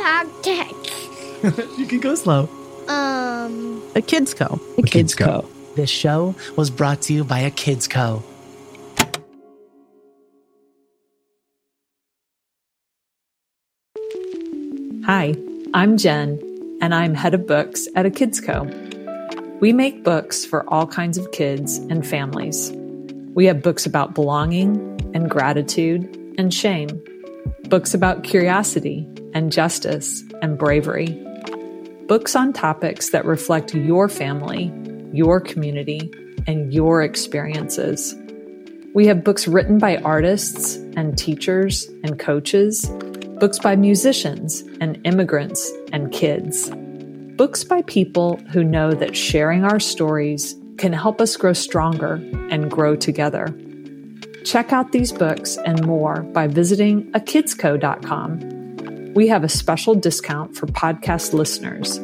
podcast. you can go slow. Um, A Kids Co. A Kids Co. This show was brought to you by a Kids Co. Hi, I'm Jen, and I'm head of books at a Kids Co. We make books for all kinds of kids and families. We have books about belonging and gratitude and shame, books about curiosity and justice and bravery, books on topics that reflect your family, your community, and your experiences. We have books written by artists and teachers and coaches, books by musicians and immigrants and kids, books by people who know that sharing our stories can help us grow stronger and grow together. Check out these books and more by visiting akidsco.com. We have a special discount for podcast listeners.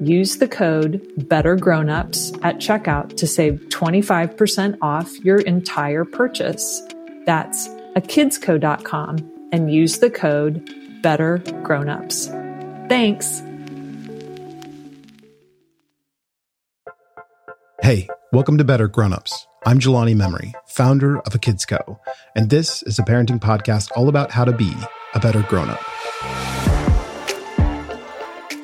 Use the code BETTERGROWNUPS at checkout to save 25% off your entire purchase. That's akidsco.com and use the code BETTERGROWNUPS. Thanks. Hey, welcome to Better Grownups. I'm Jelani Memory, founder of A Kids Co, and this is a parenting podcast all about how to be a better grown-up.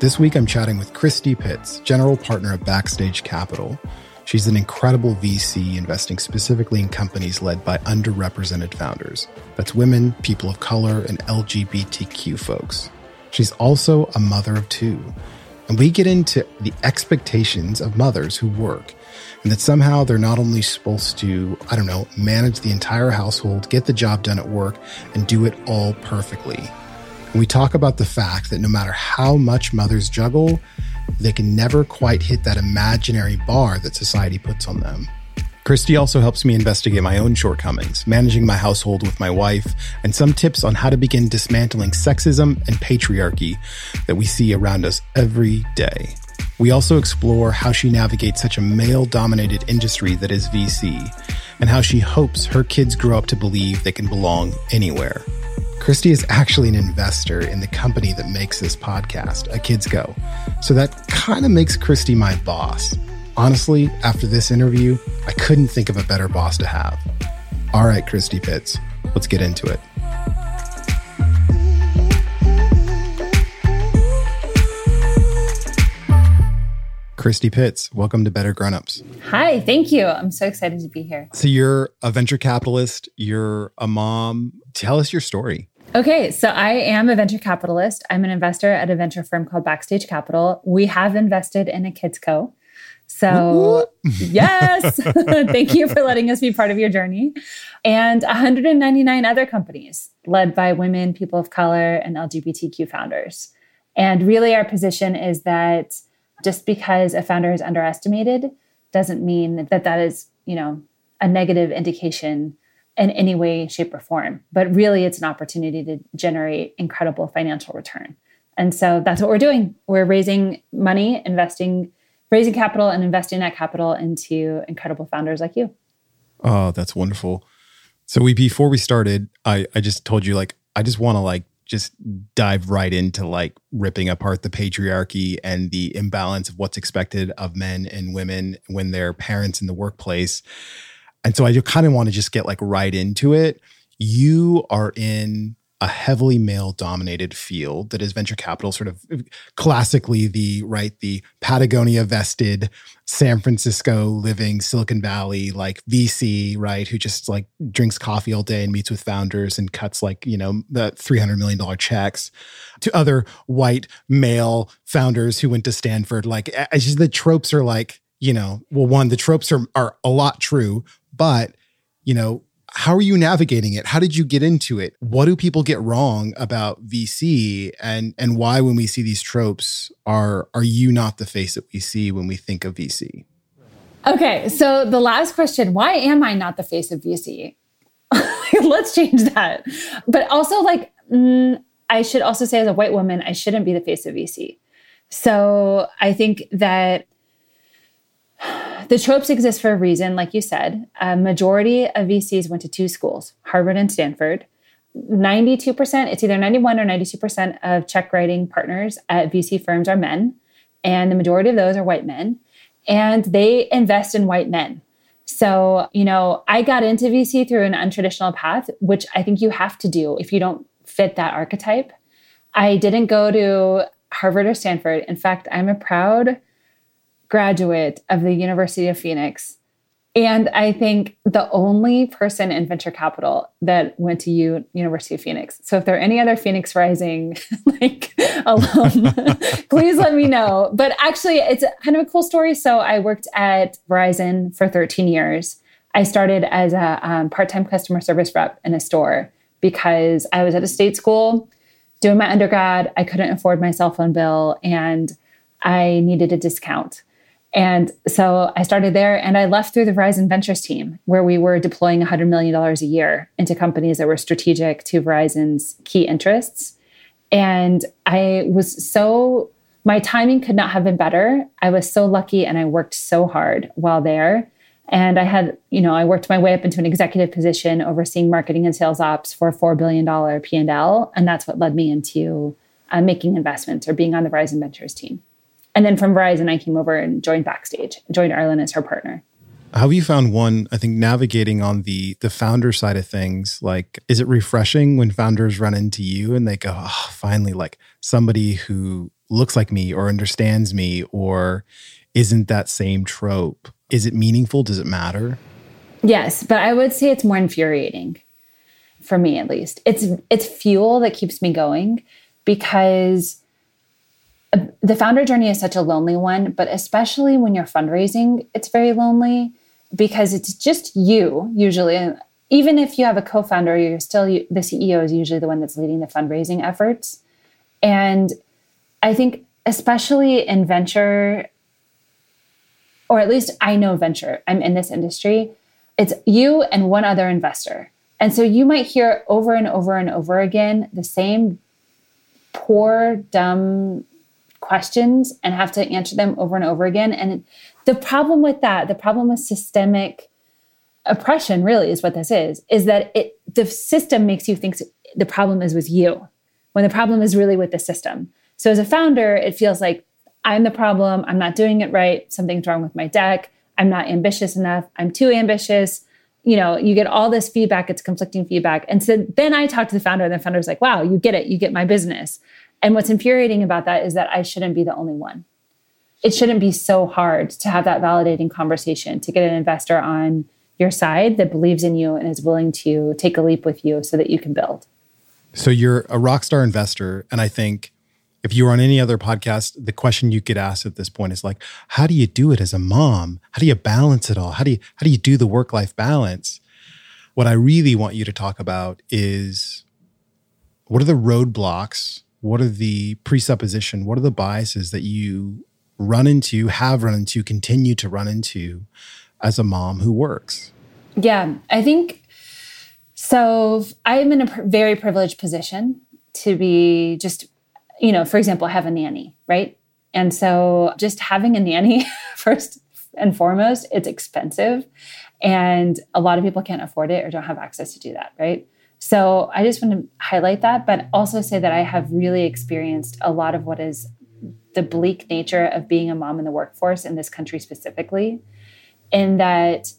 This week I'm chatting with Christie Pitts, general partner of Backstage Capital. She's an incredible VC investing specifically in companies led by underrepresented founders. That's women, people of color, and LGBTQ folks. She's also a mother of two. And we get into the expectations of mothers who work and that somehow they're not only supposed to, I don't know, manage the entire household, get the job done at work, and do it all perfectly. And we talk about the fact that no matter how much mothers juggle, they can never quite hit that imaginary bar that society puts on them. Christie also helps me investigate my own shortcomings, managing my household with my wife, and some tips on how to begin dismantling sexism and patriarchy that we see around us every day. We also explore how she navigates such a male dominated industry that is VC, and how she hopes her kids grow up to believe they can belong anywhere. Christie is actually an investor in the company that makes this podcast, A Kids Co. So that kind of makes Christie my boss. Honestly, after this interview, I couldn't think of a better boss to have. All right, Christie Pitts, let's get into it. Christie Pitts, welcome to Better Grownups. Hi, thank you. I'm so excited to be here. So you're a venture capitalist, you're a mom. Tell us your story. Okay, so I am a venture capitalist. I'm an investor at a venture firm called Backstage Capital. We have invested in a Kids Co. So, yes, thank you for letting us be part of your journey. And 199 other companies led by women, people of color, and LGBTQ founders. And really, our position is that just because a founder is underestimated doesn't mean that that is, you know, a negative indication in any way, shape, or form. But really, it's an opportunity to generate incredible financial return. And so that's what we're doing. We're raising money, investing, raising capital, and investing that capital into incredible founders like you. Oh, that's wonderful. So we before we started, I I just told you like I just want to like just dive right into like ripping apart the patriarchy and the imbalance of what's expected of men and women when they're parents in the workplace. And so I kind of want to just get like right into it. You are in a heavily male dominated field that is venture capital sort of classically the right the Patagonia vested San Francisco living Silicon Valley like VC right who just like drinks coffee all day and meets with founders and cuts like you know the 300 million dollar checks to other white male founders who went to Stanford. Like it's just the tropes are like you know well one the tropes are are a lot true but you know how are you navigating it? How did you get into it? What do people get wrong about VC and and why when we see these tropes are are you not the face that we see when we think of VC? Okay, so the last question, why am I not the face of VC? Let's change that. But also like mm, I should also say as a white woman, I shouldn't be the face of VC. So I think that the tropes exist for a reason, like you said. A majority of VCs went to two schools, Harvard and Stanford. 92%, it's either 91 or 92% of check writing partners at VC firms are men. And the majority of those are white men. And they invest in white men. So, you know, I got into VC through an untraditional path, which I think you have to do if you don't fit that archetype. I didn't go to Harvard or Stanford. In fact, I'm a proud graduate of the University of Phoenix. And I think the only person in venture capital that went to U- University of Phoenix. So if there are any other Phoenix Rising like alum, please let me know. But actually, it's kind of a cool story. So I worked at Verizon for 13 years. I started as a um, part-time customer service rep in a store because I was at a state school doing my undergrad. I couldn't afford my cell phone bill, and I needed a discount. And so I started there and I left through the Verizon Ventures team, where we were deploying $100 million a year into companies that were strategic to Verizon's key interests. And I was so, my timing could not have been better. I was so lucky and I worked so hard while there. And I had, you know, I worked my way up into an executive position overseeing marketing and sales ops for a $4 billion P&L. And that's what led me into uh, making investments or being on the Verizon Ventures team. And then from Verizon, I came over and joined Backstage, joined Arlan as her partner. How have you found one? I think navigating on the the founder side of things, like, is it refreshing when founders run into you and they go, "Oh, finally, like somebody who looks like me or understands me or isn't that same trope?" Is it meaningful? Does it matter? Yes, but I would say it's more infuriating for me, at least. It's it's fuel that keeps me going because the founder journey is such a lonely one, but especially when you're fundraising, it's very lonely because it's just you usually. Even if you have a co-founder, you're still the CEO is usually the one that's leading the fundraising efforts. And I think especially in venture or at least I know venture. I'm in this industry. It's you and one other investor. And so you might hear over and over and over again the same poor, dumb questions and have to answer them over and over again. And the problem with that, the problem with systemic oppression really is what this is, is that it the system makes you think the problem is with you when the problem is really with the system. So as a founder, it feels like I'm the problem, I'm not doing it right, something's wrong with my deck, I'm not ambitious enough, I'm too ambitious. You know, you get all this feedback, it's conflicting feedback. And so then I talk to the founder, and the founder's like, wow, you get it, you get my business. And what's infuriating about that is that I shouldn't be the only one. It shouldn't be so hard to have that validating conversation, to get an investor on your side that believes in you and is willing to take a leap with you so that you can build. So you're a rock star investor. And I think if you were on any other podcast, the question you get asked at this point is like, how do you do it as a mom? How do you balance it all? How do you how do you do the work-life balance? What I really want you to talk about is what are the roadblocks what are the presupposition what are the biases that you run into have run into continue to run into as a mom who works? Yeah i think so i'm in a very privileged position to be just you know for example have a nanny right? And so just having a nanny first and foremost it's expensive and a lot of people can't afford it or don't have access to do that right so I just want to highlight that, but also say that I have really experienced a lot of what is the bleak nature of being a mom in the workforce in this country specifically, in that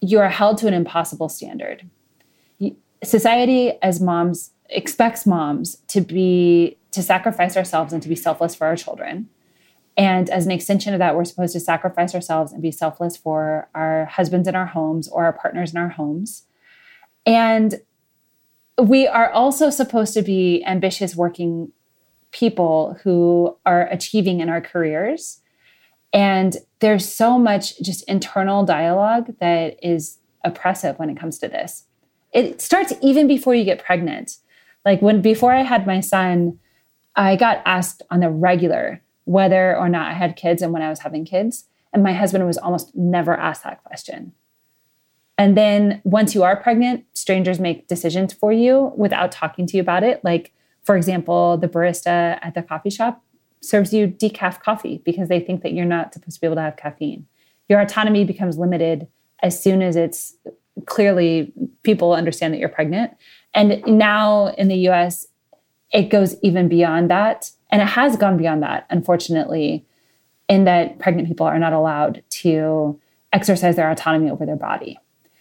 you are held to an impossible standard. Society, as moms, expects moms to be to sacrifice ourselves and to be selfless for our children. And as an extension of that, we're supposed to sacrifice ourselves and be selfless for our husbands in our homes or our partners in our homes. And we are also supposed to be ambitious working people who are achieving in our careers. And there's so much just internal dialogue that is oppressive when it comes to this. It starts even before you get pregnant. Like when before I had my son, I got asked on the regular whether or not I had kids and when I was having kids. And my husband was almost never asked that question. And then once you are pregnant, strangers make decisions for you without talking to you about it. Like, for example, the barista at the coffee shop serves you decaf coffee because they think that you're not supposed to be able to have caffeine. Your autonomy becomes limited as soon as it's clearly people understand that you're pregnant. And now in the US, it goes even beyond that. And it has gone beyond that, unfortunately, in that pregnant people are not allowed to exercise their autonomy over their body.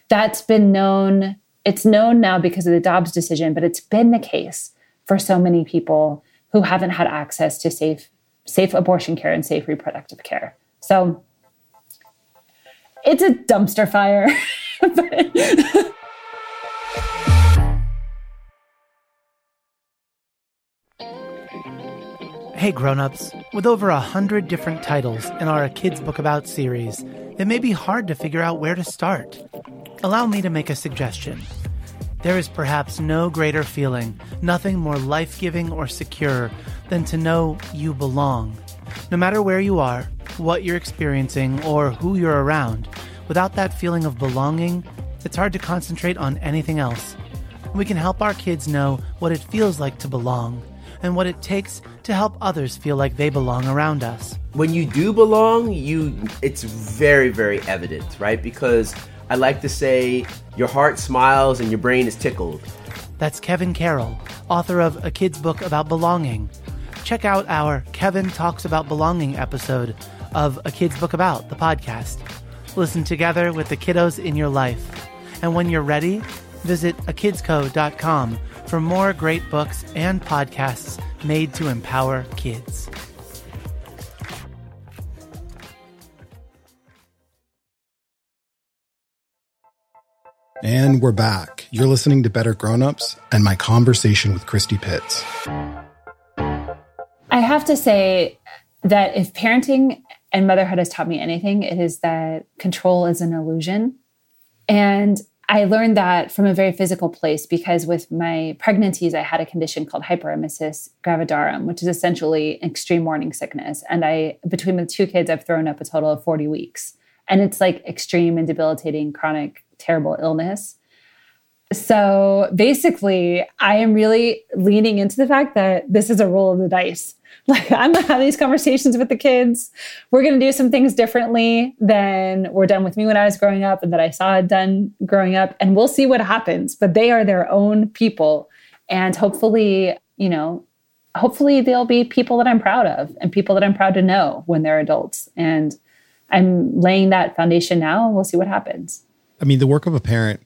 That's been known, it's known now because of the Dobbs decision, but it's been the case for so many people who haven't had access to safe safe abortion care and safe reproductive care. So it's a dumpster fire. Hey grown-ups, with over a hundred different titles in our Kids Book About series, it may be hard to figure out where to start. Allow me to make a suggestion. There is perhaps no greater feeling, nothing more life giving or secure than to know you belong. No matter where you are, what you're experiencing, or who you're around, without that feeling of belonging, it's hard to concentrate on anything else. We can help our kids know what it feels like to belong and what it takes to help others feel like they belong around us. When you do belong, you it's very very evident, right? Because I like to say your heart smiles and your brain is tickled. That's Kevin Carroll, author of A Kid's Book About Belonging. Check out our Kevin Talks About Belonging episode of A Kid's Book About, the podcast. Listen together with the kiddos in your life. And when you're ready, visit akidsco.com for more great books and podcasts made to empower kids. And we're back. You're listening to Better Grownups and my conversation with Christie Pitts. I have to say that if parenting and motherhood has taught me anything, it is that control is an illusion. And I learned that from a very physical place because with my pregnancies, I had a condition called hyperemesis gravidarum, which is essentially extreme morning sickness. And I, between the two kids, I've thrown up a total of 40 weeks. And it's like extreme and debilitating, chronic, terrible illness. So basically, I am really leaning into the fact that this is a roll of the dice. Like, I'm gonna have these conversations with the kids. We're gonna do some things differently than were done with me when I was growing up and that I saw done growing up. And we'll see what happens. But they are their own people. And hopefully, you know, hopefully they'll be people that I'm proud of and people that I'm proud to know when they're adults. And I'm laying that foundation now and we'll see what happens. I mean, the work of a parent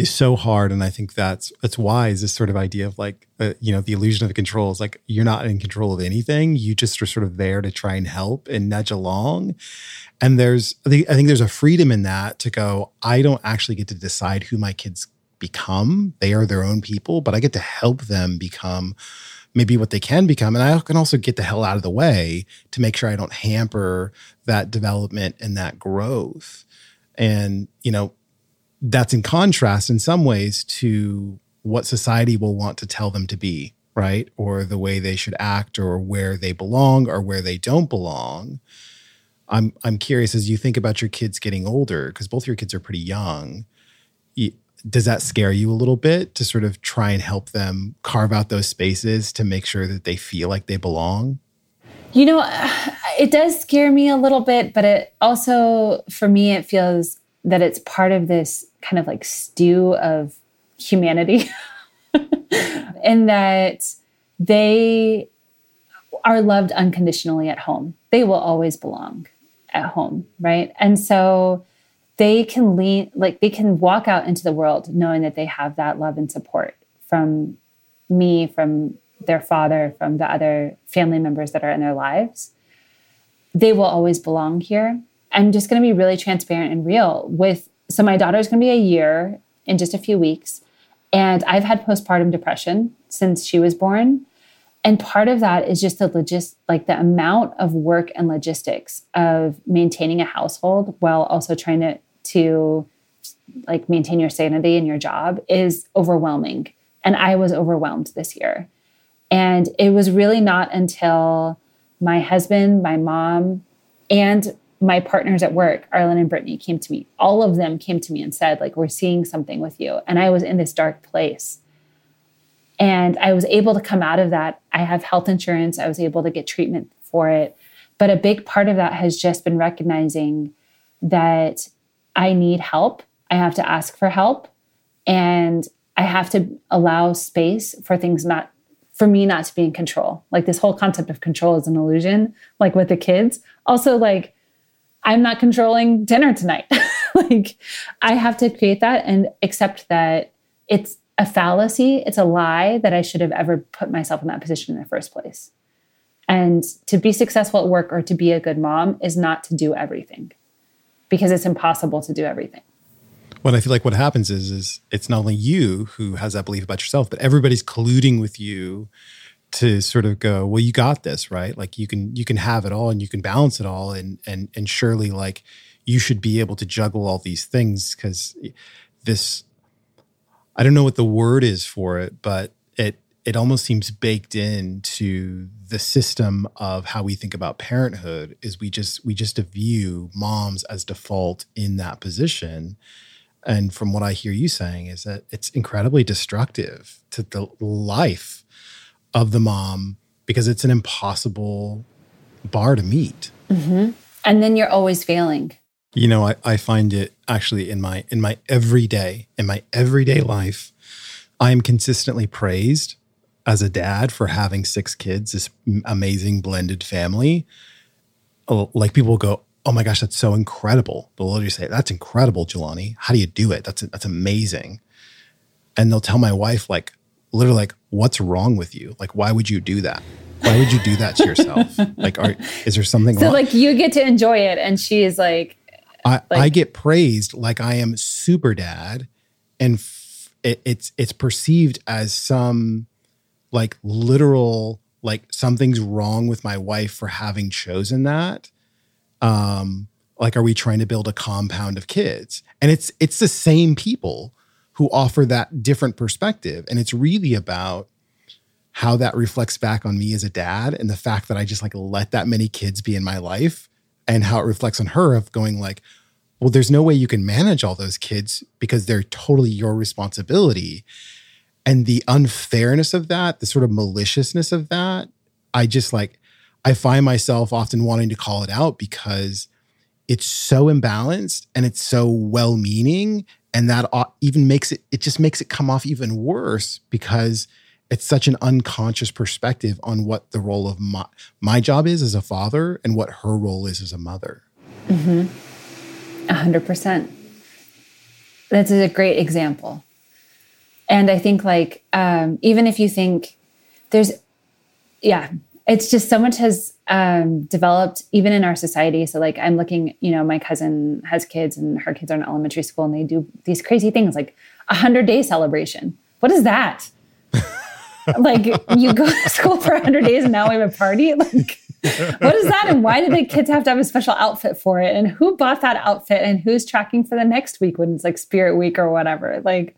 is so hard and i think that's that's why is this sort of idea of like uh, you know the illusion of control is like you're not in control of anything you just are sort of there to try and help and nudge along. And there's i think, I think there's a freedom in that to go i don't actually get to decide who my kids become. They are their own people but i get to help them become maybe what they can become and i can also get the hell out of the way to make sure i don't hamper that development and that growth and you know that's in contrast in some ways to what society will want to tell them to be, right? Or the way they should act or where they belong or where they don't belong. I'm I'm curious as you think about your kids getting older because both your kids are pretty young. Does that scare you a little bit to sort of try and help them carve out those spaces to make sure that they feel like they belong? You know, it does scare me a little bit, but it also, for me, it feels that it's part of this kind of like stew of humanity and that they are loved unconditionally at home. They will always belong at home, right? And so they can lean like they can walk out into the world knowing that they have that love and support from me, from their father, from the other family members that are in their lives. They will always belong here. I'm just going to be really transparent and real with. So, my daughter's going to be a year in just a few weeks. And I've had postpartum depression since she was born. And part of that is just the logist like the amount of work and logistics of maintaining a household while also trying to to like maintain your sanity in your job is overwhelming. And I was overwhelmed this year. And it was really not until my husband, my mom, and my partners at work, Arlan and Brittany, came to me. All of them came to me and said, like, we're seeing something with you. And I was in this dark place. And I was able to come out of that. I have health insurance. I was able to get treatment for it. But a big part of that has just been recognizing that I need help. I have to ask for help and I have to allow space for things not for me not to be in control. Like this whole concept of control is an illusion, like with the kids. Also, like, I'm not controlling dinner tonight. like, I have to create that and accept that it's a fallacy, it's a lie that I should have ever put myself in that position in the first place. And to be successful at work or to be a good mom is not to do everything because it's impossible to do everything. What I feel like what happens is is it's not only you who has that belief about yourself, but everybody's colluding with you to sort of go, well, you got this, right? Like you can you can have it all and you can balance it all, and and and surely like you should be able to juggle all these things because this I don't know what the word is for it, but it it almost seems baked into the system of how we think about parenthood is we just we just view moms as default in that position and from what I hear you saying is that it's incredibly destructive to the life of the mom because it's an impossible bar to meet. Mm-hmm. And then you're always failing. You know, I, I find it actually in my in my everyday in my everyday life, I am consistently praised as a dad for having six kids, this amazing blended family. Oh, like people go, oh my gosh, that's so incredible. They'll literally say, that's incredible, Jelani. How do you do it? That's that's amazing. And they'll tell my wife, like, literally, like, what's wrong with you? Like, why would you do that? Why would you do that to yourself? like, are, is there something? So, wrong? like, you get to enjoy it, and she's like, I, like, I get praised like I am super dad, and f- it, it's it's perceived as some like literal like something's wrong with my wife for having chosen that um, like are we trying to build a compound of kids? And it's it's the same people who offer that different perspective. And it's really about how that reflects back on me as a dad and the fact that i just like let that many kids be in my life and how it reflects on her of going like well there's no way you can manage all those kids because they're totally your responsibility. And the unfairness of that the sort of maliciousness of that i just like I find myself often wanting to call it out because it's so imbalanced and it's so well meaning. And that even makes it, it just makes it come off even worse because it's such an unconscious perspective on what the role of my, my job is as a father and what her role is as a mother. Mm-hmm. A hundred percent. That's a great example. And I think like, um, even if you think there's, yeah, it's just so much has um, developed even in our society. So like I'm looking, you know, my cousin has kids and her kids are in elementary school and they do these crazy things like a hundred day celebration. What is that? like you go to school for a hundred days and now we have a party? Like what is that? And why do the kids have to have a special outfit for it? And who bought that outfit and who's tracking for the next week when it's like spirit week or whatever? Like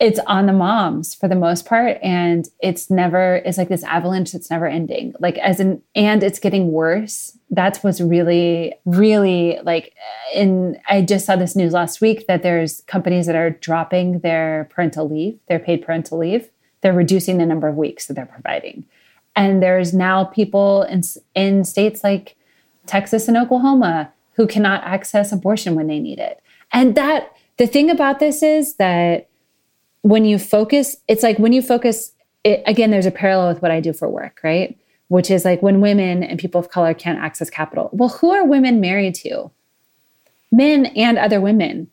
it's on the moms for the most part and it's never it's like this avalanche that's never ending. Like as an and it's getting worse. That's what's really really like in i just saw this news last week that there's companies that are dropping their parental leave their paid parental leave. They're reducing the number of weeks that they're providing. And there's now people in in states like texas and oklahoma who cannot access abortion when they need it. And that the thing about this is that when you focus, it's like when you focus, it, again, there's a parallel with what I do for work, right? Which is like when women and people of color can't access capital. Well, who are women married to? Men and other women.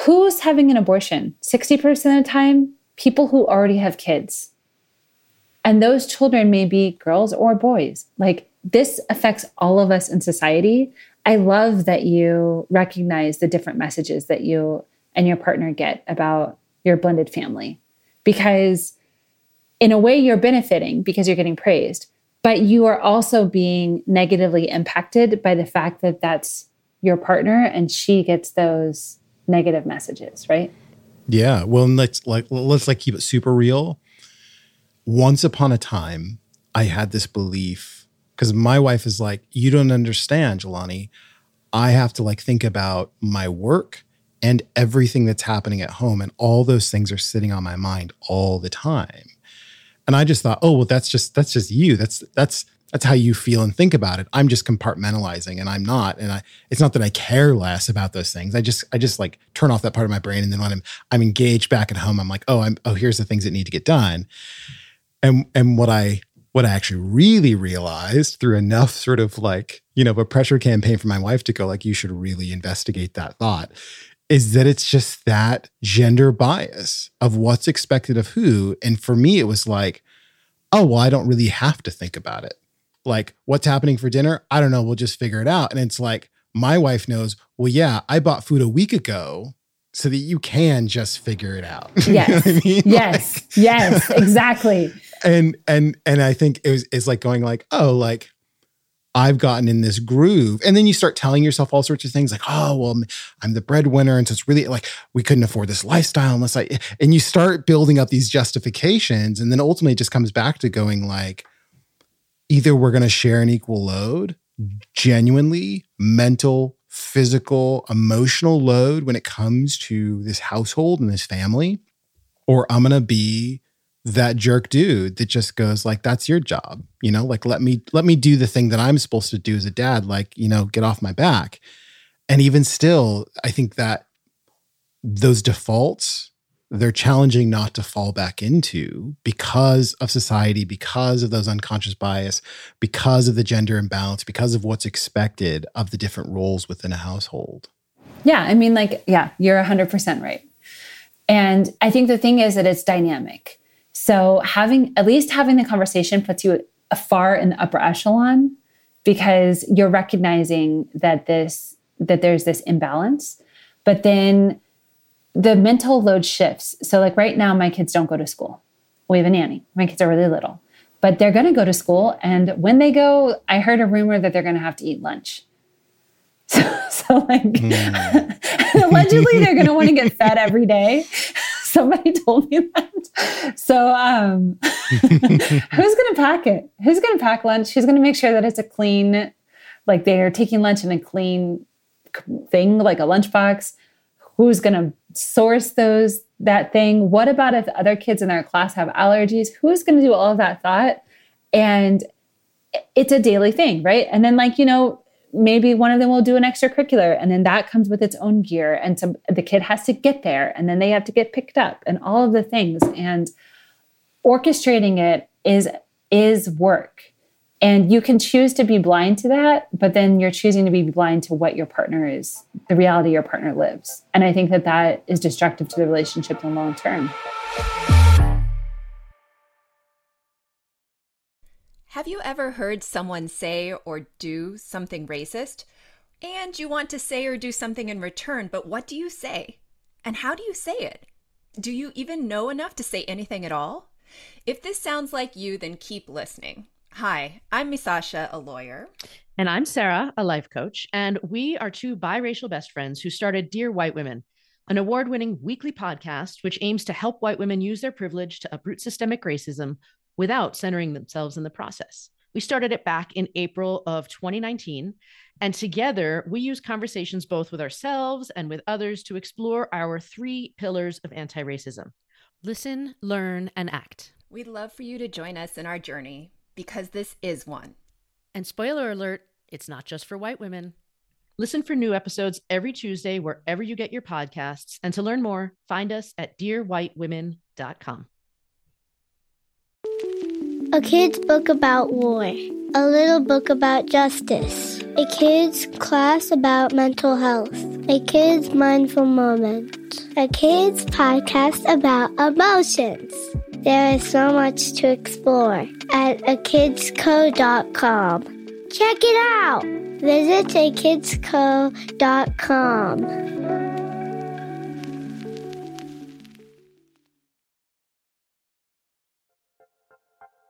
Who's having an abortion? 60% of the time, people who already have kids. And those children may be girls or boys. Like this affects all of us in society. I love that you recognize the different messages that you and your partner get about your blended family. Because in a way you're benefiting because you're getting praised but you are also being negatively impacted by the fact that that's your partner and she gets those negative messages right? Yeah well let's like let's like keep it super real. Once upon a time i had this belief because my wife is like you don't understand jelani. I have to like think about my work and everything that's happening at home. And all those things are sitting on my mind all the time. And I just thought, oh, well, that's just that's just you. That's that's that's how you feel and think about it. I'm just compartmentalizing and I'm not. And I it's not that I care less about those things. I just I just like turn off that part of my brain and then when I'm I'm engaged back at home, I'm like, oh, I'm oh, here's the things that need to get done. And and what I what I actually really realized through enough sort of like, you know, a pressure campaign for my wife to go, like, you should really investigate that thought, is that it's just that gender bias of what's expected of who. And for me, it was like, oh, well, I don't really have to think about it. Like what's happening for dinner? I don't know. We'll just figure it out. And it's like my wife knows well yeah i bought food a week ago so that you can just figure it out. Yes I mean? yes. Like, yes. Exactly. And and and i think it was it's like going like oh like I've gotten in this groove. And then you start telling yourself all sorts of things like, oh, well, I'm the breadwinner. And so it's really like, we couldn't afford this lifestyle unless I, and you start building up these justifications. And then ultimately it just comes back to going like, either we're going to share an equal load, genuinely mental, physical, emotional load when it comes to this household and this family, or I'm going to be that jerk dude that just goes like that's your job you know like let me let me do the thing that i'm supposed to do as a dad like you know get off my back and even still i think that those defaults they're challenging not to fall back into because of society, because of those unconscious bias, because of the gender imbalance, because of what's expected of the different roles within a household. Yeah, I mean, like, yeah, you're 100% right. And I think the thing is that it's dynamic. So having, at least having the conversation puts you far in the upper echelon because you're recognizing that this, that there's this imbalance. But then the mental load shifts. So, like right now, my kids don't go to school. We have a nanny. My kids are really little, but they're going to go to school. And when they go, I heard a rumor that they're going to have to eat lunch. So, so like, mm. allegedly, they're going to want to get fed every day. Somebody told me that. So, um, who's going to pack it? Who's going to pack lunch? Who's going to make sure that it's a clean, like they are taking lunch in a clean thing, like a lunchbox? Who's going to source those that thing what about if other kids in their class have allergies who's going to do all of that thought and it's a daily thing right and then like you know maybe one of them will do an extracurricular and then that comes with its own gear and some the kid has to get there and then they have to get picked up and all of the things and orchestrating it is is work and you can choose to be blind to that, but then you're choosing to be blind to what your partner is, the reality your partner lives. And I think that that is destructive to the relationship in the long term. Have you ever heard someone say or do something racist? And you want to say or do something in return, but what do you say? And how do you say it? Do you even know enough to say anything at all? If this sounds like you, then keep listening. Hi, I'm Misasha, a lawyer. And I'm Sarah, a life coach. And we are two biracial best friends who started Dear White Women, an award winning weekly podcast which aims to help white women use their privilege to uproot systemic racism without centering themselves in the process. We started it back in April of 2019. And together, we use conversations both with ourselves and with others to explore our three pillars of anti racism listen, learn, and act. We'd love for you to join us in our journey because this is one. And spoiler alert, it's not just for white women. Listen for new episodes every Tuesday wherever you get your podcasts. And to learn more, find us at dearwhitewomen.com. A kid's book about war, a little book about justice, a kid's class about mental health, a kid's mindful moment, a kid's podcast about emotions. There is so much to explore at akidsco.com. Check it out! Visit akidsco.com.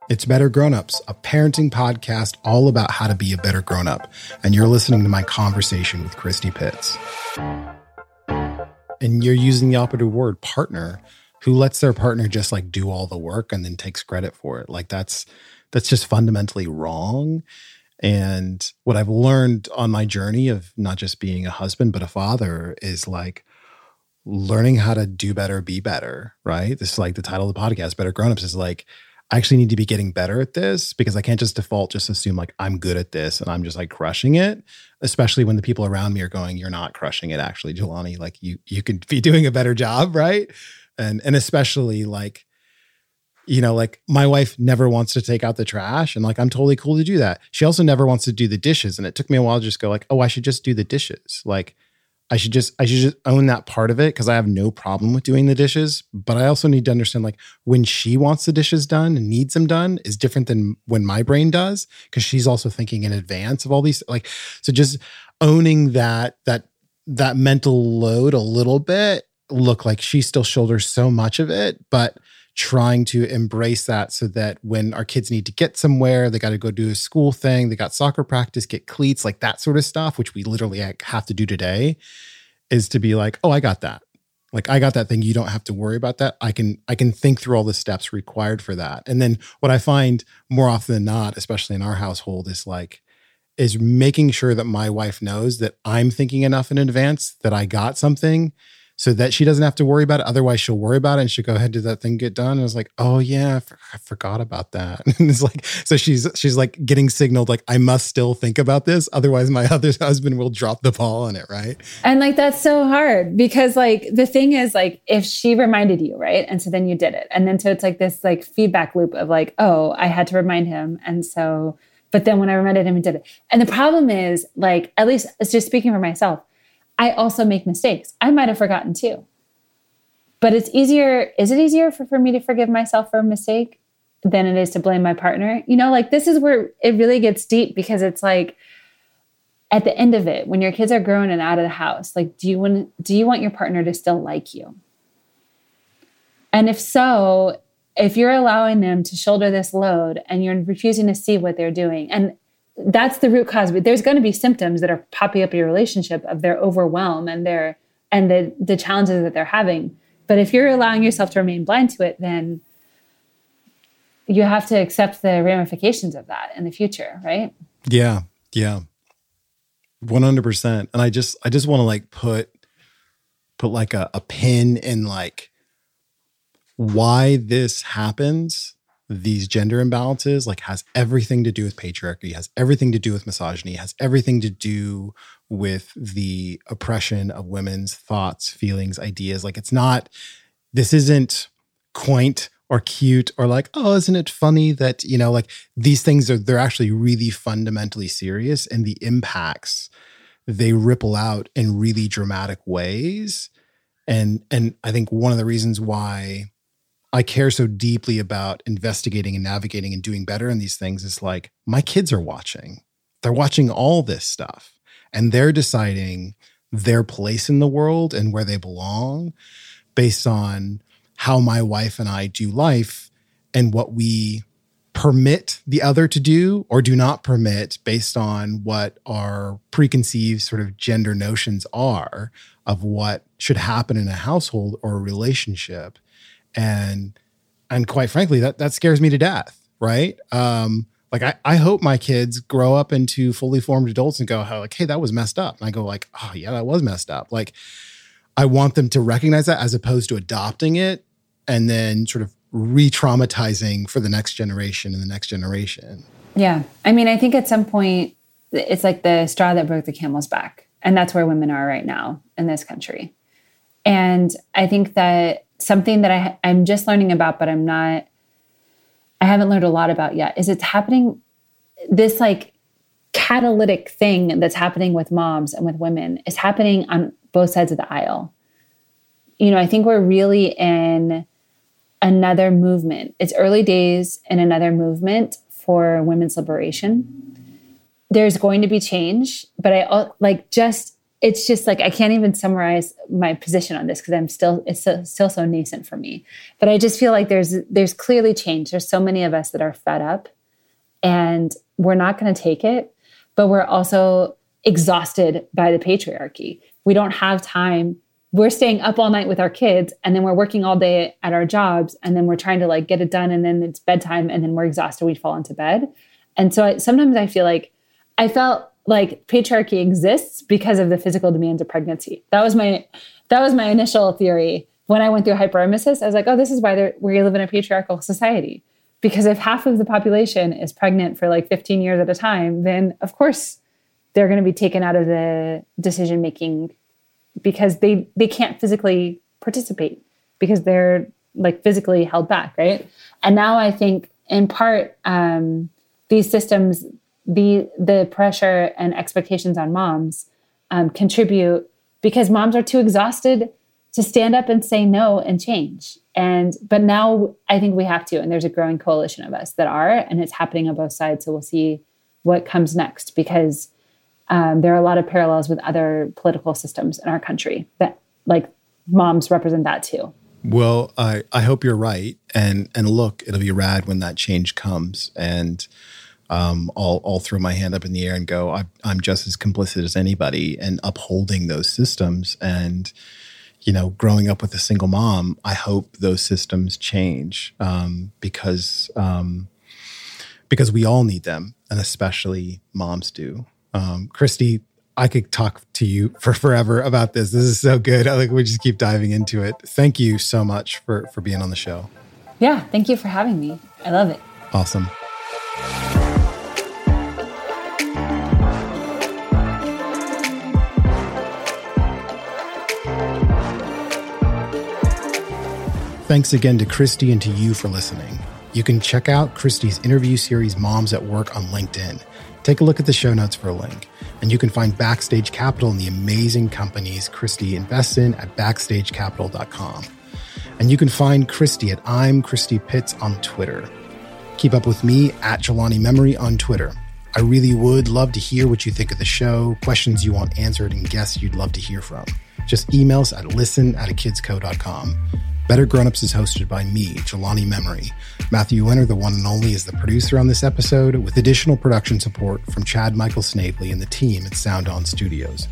It's Better Grown Ups, a parenting podcast all about how to be a better grown up. And you're listening to my conversation with Christie Pitts. And you're using the operative word partner who lets their partner just like do all the work and then takes credit for it. Like that's that's just fundamentally wrong. And what I've learned on my journey of not just being a husband but a father is like learning how to do better, be better, right? This is like the title of the podcast, Better Grownups is like I actually need to be getting better at this because I can't just default just assume like I'm good at this and I'm just like crushing it, especially when the people around me are going, You're not crushing it actually, Jelani. Like you you could be doing a better job, right? And and especially like you know, like my wife never wants to take out the trash and like I'm totally cool to do that. She also never wants to do the dishes. And it took me a while to just go like, oh, I should just do the dishes. Like I should just I should just own that part of it because I have no problem with doing the dishes. But I also need to understand like when she wants the dishes done and needs them done is different than when my brain does because she's also thinking in advance of all these like so just owning that that that mental load a little bit look like she still shoulders so much of it, but trying to embrace that so that when our kids need to get somewhere, they got to go do a school thing, they got soccer practice, get cleats, like that sort of stuff, which we literally have to do today, is to be like, oh, I got that. Like I got that thing. You don't have to worry about that. I can I can think through all the steps required for that. And then what I find more often than not, especially in our household, is like is making sure that my wife knows that I'm thinking enough in advance that I got something so that she doesn't have to worry about it. Otherwise, she'll worry about it and she'll go ahead and do that thing, get done. And I was like, oh yeah, I, for- I forgot about that. and it's like, so she's she's like getting signaled like I must still think about this. Otherwise, my other husband will drop the ball on it, right? And like that's so hard because like the thing is like if she reminded you, right? And so then you did it. And then so it's like this like feedback loop of like, oh, I had to remind him. And so, but then when I reminded him, he did it. And the problem is like, at least it's just speaking for myself I also make mistakes. I might have forgotten too. But it's easier, is it easier for, for me to forgive myself for a mistake than it is to blame my partner? You know, like this is where it really gets deep because it's like at the end of it, when your kids are grown and out of the house, like do you want do you want your partner to still like you? And if so, if you're allowing them to shoulder this load and you're refusing to see what they're doing, and that's the root cause. But there's going to be symptoms that are popping up in your relationship of their overwhelm and their and the the challenges that they're having. But if you're allowing yourself to remain blind to it, then you have to accept the ramifications of that in the future, right? Yeah, yeah, one hundred percent. And I just I just want to like put put like a, a pin in like why this happens these gender imbalances like has everything to do with patriarchy has everything to do with misogyny has everything to do with the oppression of women's thoughts feelings ideas. Like it's not this isn't quaint or cute or like oh isn't it funny that you know like these things are they're actually really fundamentally serious and the impacts they ripple out in really dramatic ways. And and i think one of the reasons why I care so deeply about investigating and navigating and doing better in these things is like my kids are watching. They're watching all this stuff and they're deciding their place in the world and where they belong based on how my wife and I do life and what we permit the other to do or do not permit based on what our preconceived sort of gender notions are of what should happen in a household or a relationship and and quite frankly that that scares me to death right? Um like I, I hope my kids grow up into fully formed adults and go like hey that was messed up. And i go like oh yeah that was messed up. Like i want them to recognize that as opposed to adopting it and then sort of re-traumatizing for the next generation and the next generation. Yeah. I mean i think at some point it's like the straw that broke the camel's back. And that's where women are right now in this country. And i think that something that I, I'm just learning about, but I'm not, I haven't learned a lot about yet, is it's happening, this like catalytic thing that's happening with moms and with women is happening on both sides of the aisle. You know, I think we're really in another movement. It's early days in another movement for women's liberation. There's going to be change, but I like just it's just like I can't even summarize my position on this because I'm still it's so, still so nascent for me. But I just feel like there's there's clearly change. There's so many of us that are fed up, and we're not going to take it. But we're also exhausted by the patriarchy. We don't have time. We're staying up all night with our kids, and then we're working all day at our jobs, and then we're trying to like get it done, and then it's bedtime, and then we're exhausted. We fall into bed, and so I, sometimes I feel like I felt like patriarchy exists because of the physical demands of pregnancy. That was my that was my initial theory when I went through hyperemesis. I was like, oh, this is why we live in a patriarchal society Because if half of the population is pregnant for like 15 years at a time, then of course they're going to be taken out of the decision making because they they can't physically participate because they're like physically held back, right? And now I think in part um, these systems, the the pressure and expectations on moms um, contribute because moms are too exhausted to stand up and say no and change. And but now I think we have to, and there's a growing coalition of us that are, and it's happening on both sides. So we'll see what comes next because um, there are a lot of parallels with other political systems in our country that like moms represent that too. Well, I, I hope you're right. And and look, it'll be rad when that change comes. And um, I'll, I'll throw my hand up in the air and go, I'm, I'm just as complicit as anybody and upholding those systems. And, you know, growing up with a single mom, I hope those systems change um, because um, because we all need them, and especially moms do. Um, Christie, I could talk to you for forever about this. This is so good. I think we just keep diving into it. Thank you so much for for being on the show. Yeah, thank you for having me. I love it. Awesome. Thanks again to Christie and to you for listening. You can check out Christie's interview series Moms at Work on LinkedIn. Take a look at the show notes for a link. And you can find Backstage Capital and the amazing companies Christie invests in at backstagecapital.com. And you can find Christie at I'm Christie Pitts on Twitter. Keep up with me at Jelani Memory on Twitter. I really would love to hear what you think of the show, questions you want answered, and guests you'd love to hear from. Just email us at listen at akidsco.com. Better Grownups is hosted by me, Jelani Memory. Matthew Winter, the one and only, is the producer on this episode, with additional production support from Chad Michael Snavely and the team at Sound On Studios.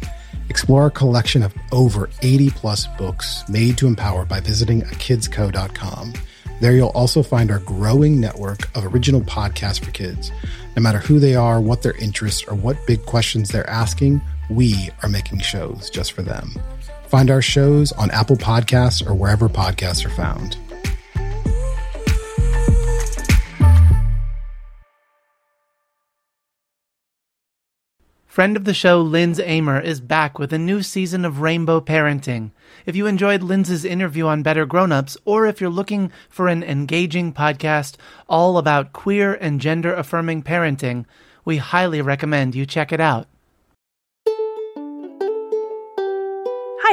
Explore our collection of over 80 plus books made to empower by visiting akidsco.com. There you'll also find our growing network of original podcasts for kids. No matter who they are, what their interests, or what big questions they're asking, we are making shows just for them. Find our shows on Apple Podcasts or wherever podcasts are found. Friend of the show, Linz Amer, is back with a new season of Rainbow Parenting. If you enjoyed Linz's interview on Better Grownups, or if you're looking for an engaging podcast all about queer and gender affirming parenting, we highly recommend you check it out.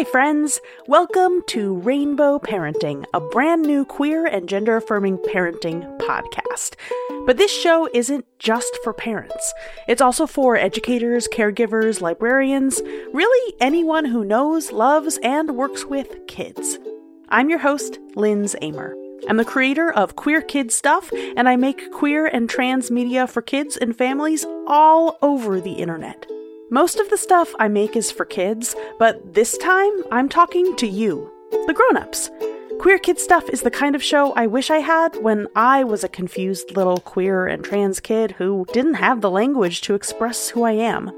Hi, friends. Welcome to Rainbow Parenting, a brand new queer and gender affirming parenting podcast. But this show isn't just for parents, it's also for educators, caregivers, librarians, really anyone who knows, loves, and works with kids. I'm your host, Linz Amer. I'm the creator of Queer Kid Stuff, and I make queer and trans media for kids and families all over the internet. Most of the stuff I make is for kids, but this time I'm talking to you, the grown-ups. Queer Kid Stuff is the kind of show I wish I had when I was a confused little queer and trans kid who didn't have the language to express who I am.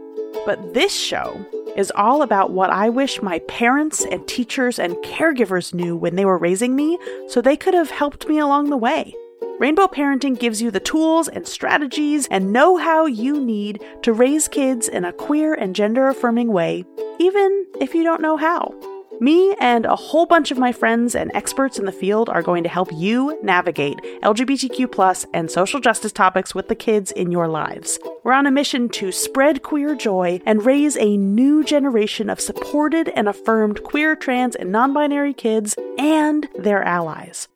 But this show is all about what I wish my parents and teachers and caregivers knew when they were raising me so they could have helped me along the way. Rainbow Parenting gives you the tools and strategies and know how you need to raise kids in a queer and gender affirming way, even if you don't know how. Me and a whole bunch of my friends and experts in the field are going to help you navigate LGBTQ and social justice topics with the kids in your lives. We're on a mission to spread queer joy and raise a new generation of supported and affirmed queer, trans, and non binary kids and their allies.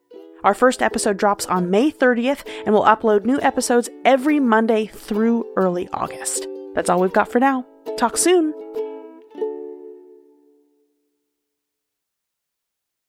Our first episode drops on May 30th, and we'll upload new episodes every Monday through early August. That's all we've got for now. Talk soon.